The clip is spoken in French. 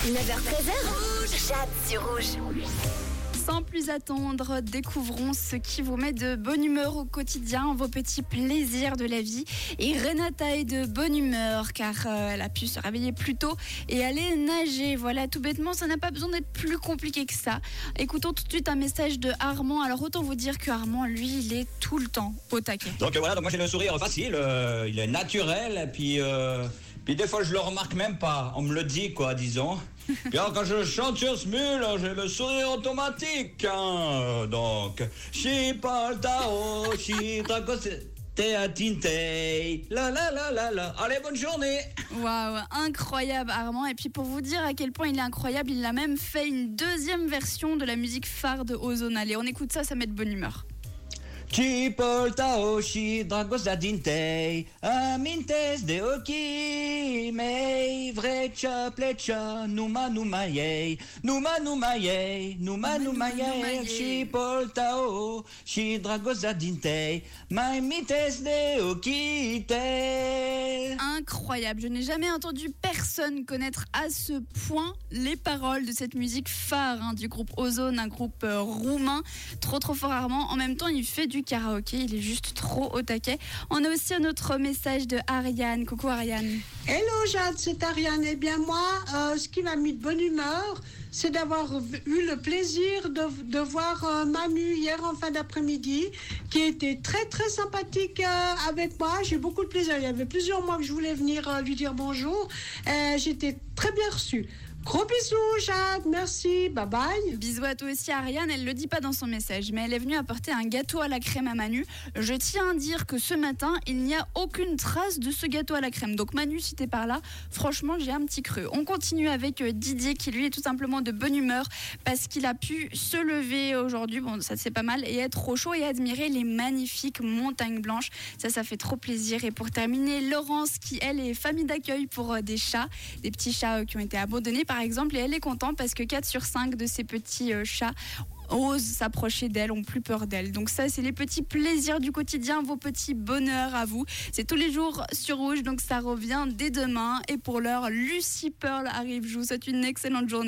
9h13h, Jade sur rouge. Sans plus attendre, découvrons ce qui vous met de bonne humeur au quotidien, vos petits plaisirs de la vie. Et Renata est de bonne humeur car euh, elle a pu se réveiller plus tôt et aller nager. Voilà, tout bêtement, ça n'a pas besoin d'être plus compliqué que ça. Écoutons tout de suite un message de Armand. Alors autant vous dire que Armand, lui, il est tout le temps au taquet. Donc voilà, donc moi j'ai le sourire facile, euh, il est naturel, et puis, euh, puis des fois je le remarque même pas, on me le dit quoi, disons. Puis alors quand je chante sur ce mule, j'ai le sourire automatique, hein, donc. Si Tao, si la la la la la. Allez, bonne journée Waouh, incroyable Armand. Et puis pour vous dire à quel point il est incroyable, il a même fait une deuxième version de la musique phare de Ozone. Allez, on écoute ça, ça met de bonne humeur. Cipul tău și dragostea din tei Amintesc de ochii mei. Vrei ce plece numai, numai ei Numai, numai ei, numai, numai ei. Cipul tău și dragostea din tei. Mai mitesc de ochii tăi Incroyable, je n'ai jamais entendu personne connaître à ce point les paroles de cette musique phare hein, du groupe Ozone, un groupe euh, roumain. Trop trop fort Armand. En même temps, il fait du karaoké, il est juste trop au taquet. On a aussi un autre message de Ariane. Coucou Ariane. Hello Jade, c'est Ariane. Eh bien moi, euh, ce qui m'a mis de bonne humeur, c'est d'avoir eu le plaisir de, de voir euh, Manu hier en fin d'après-midi, qui était très très sympathique euh, avec moi. J'ai beaucoup de plaisir. Il y avait plusieurs mois que je voulais venir lui dire bonjour. J'étais très bien reçue. Gros bisous Jade, merci, bye bye. Bisous à toi aussi Ariane, elle le dit pas dans son message, mais elle est venue apporter un gâteau à la crème à Manu. Je tiens à dire que ce matin, il n'y a aucune trace de ce gâteau à la crème. Donc Manu, si t'es par là, franchement, j'ai un petit creux. On continue avec euh, Didier qui lui est tout simplement de bonne humeur parce qu'il a pu se lever aujourd'hui, bon ça c'est pas mal, et être au chaud et admirer les magnifiques montagnes blanches. Ça, ça fait trop plaisir. Et pour terminer, Laurence qui elle est famille d'accueil pour euh, des chats, des petits chats euh, qui ont été abandonnés par exemple, et elle est contente parce que 4 sur 5 de ces petits euh, chats osent s'approcher d'elle, ont plus peur d'elle. Donc ça, c'est les petits plaisirs du quotidien, vos petits bonheurs à vous. C'est tous les jours sur Rouge, donc ça revient dès demain. Et pour l'heure, Lucie Pearl arrive. Je vous souhaite une excellente journée.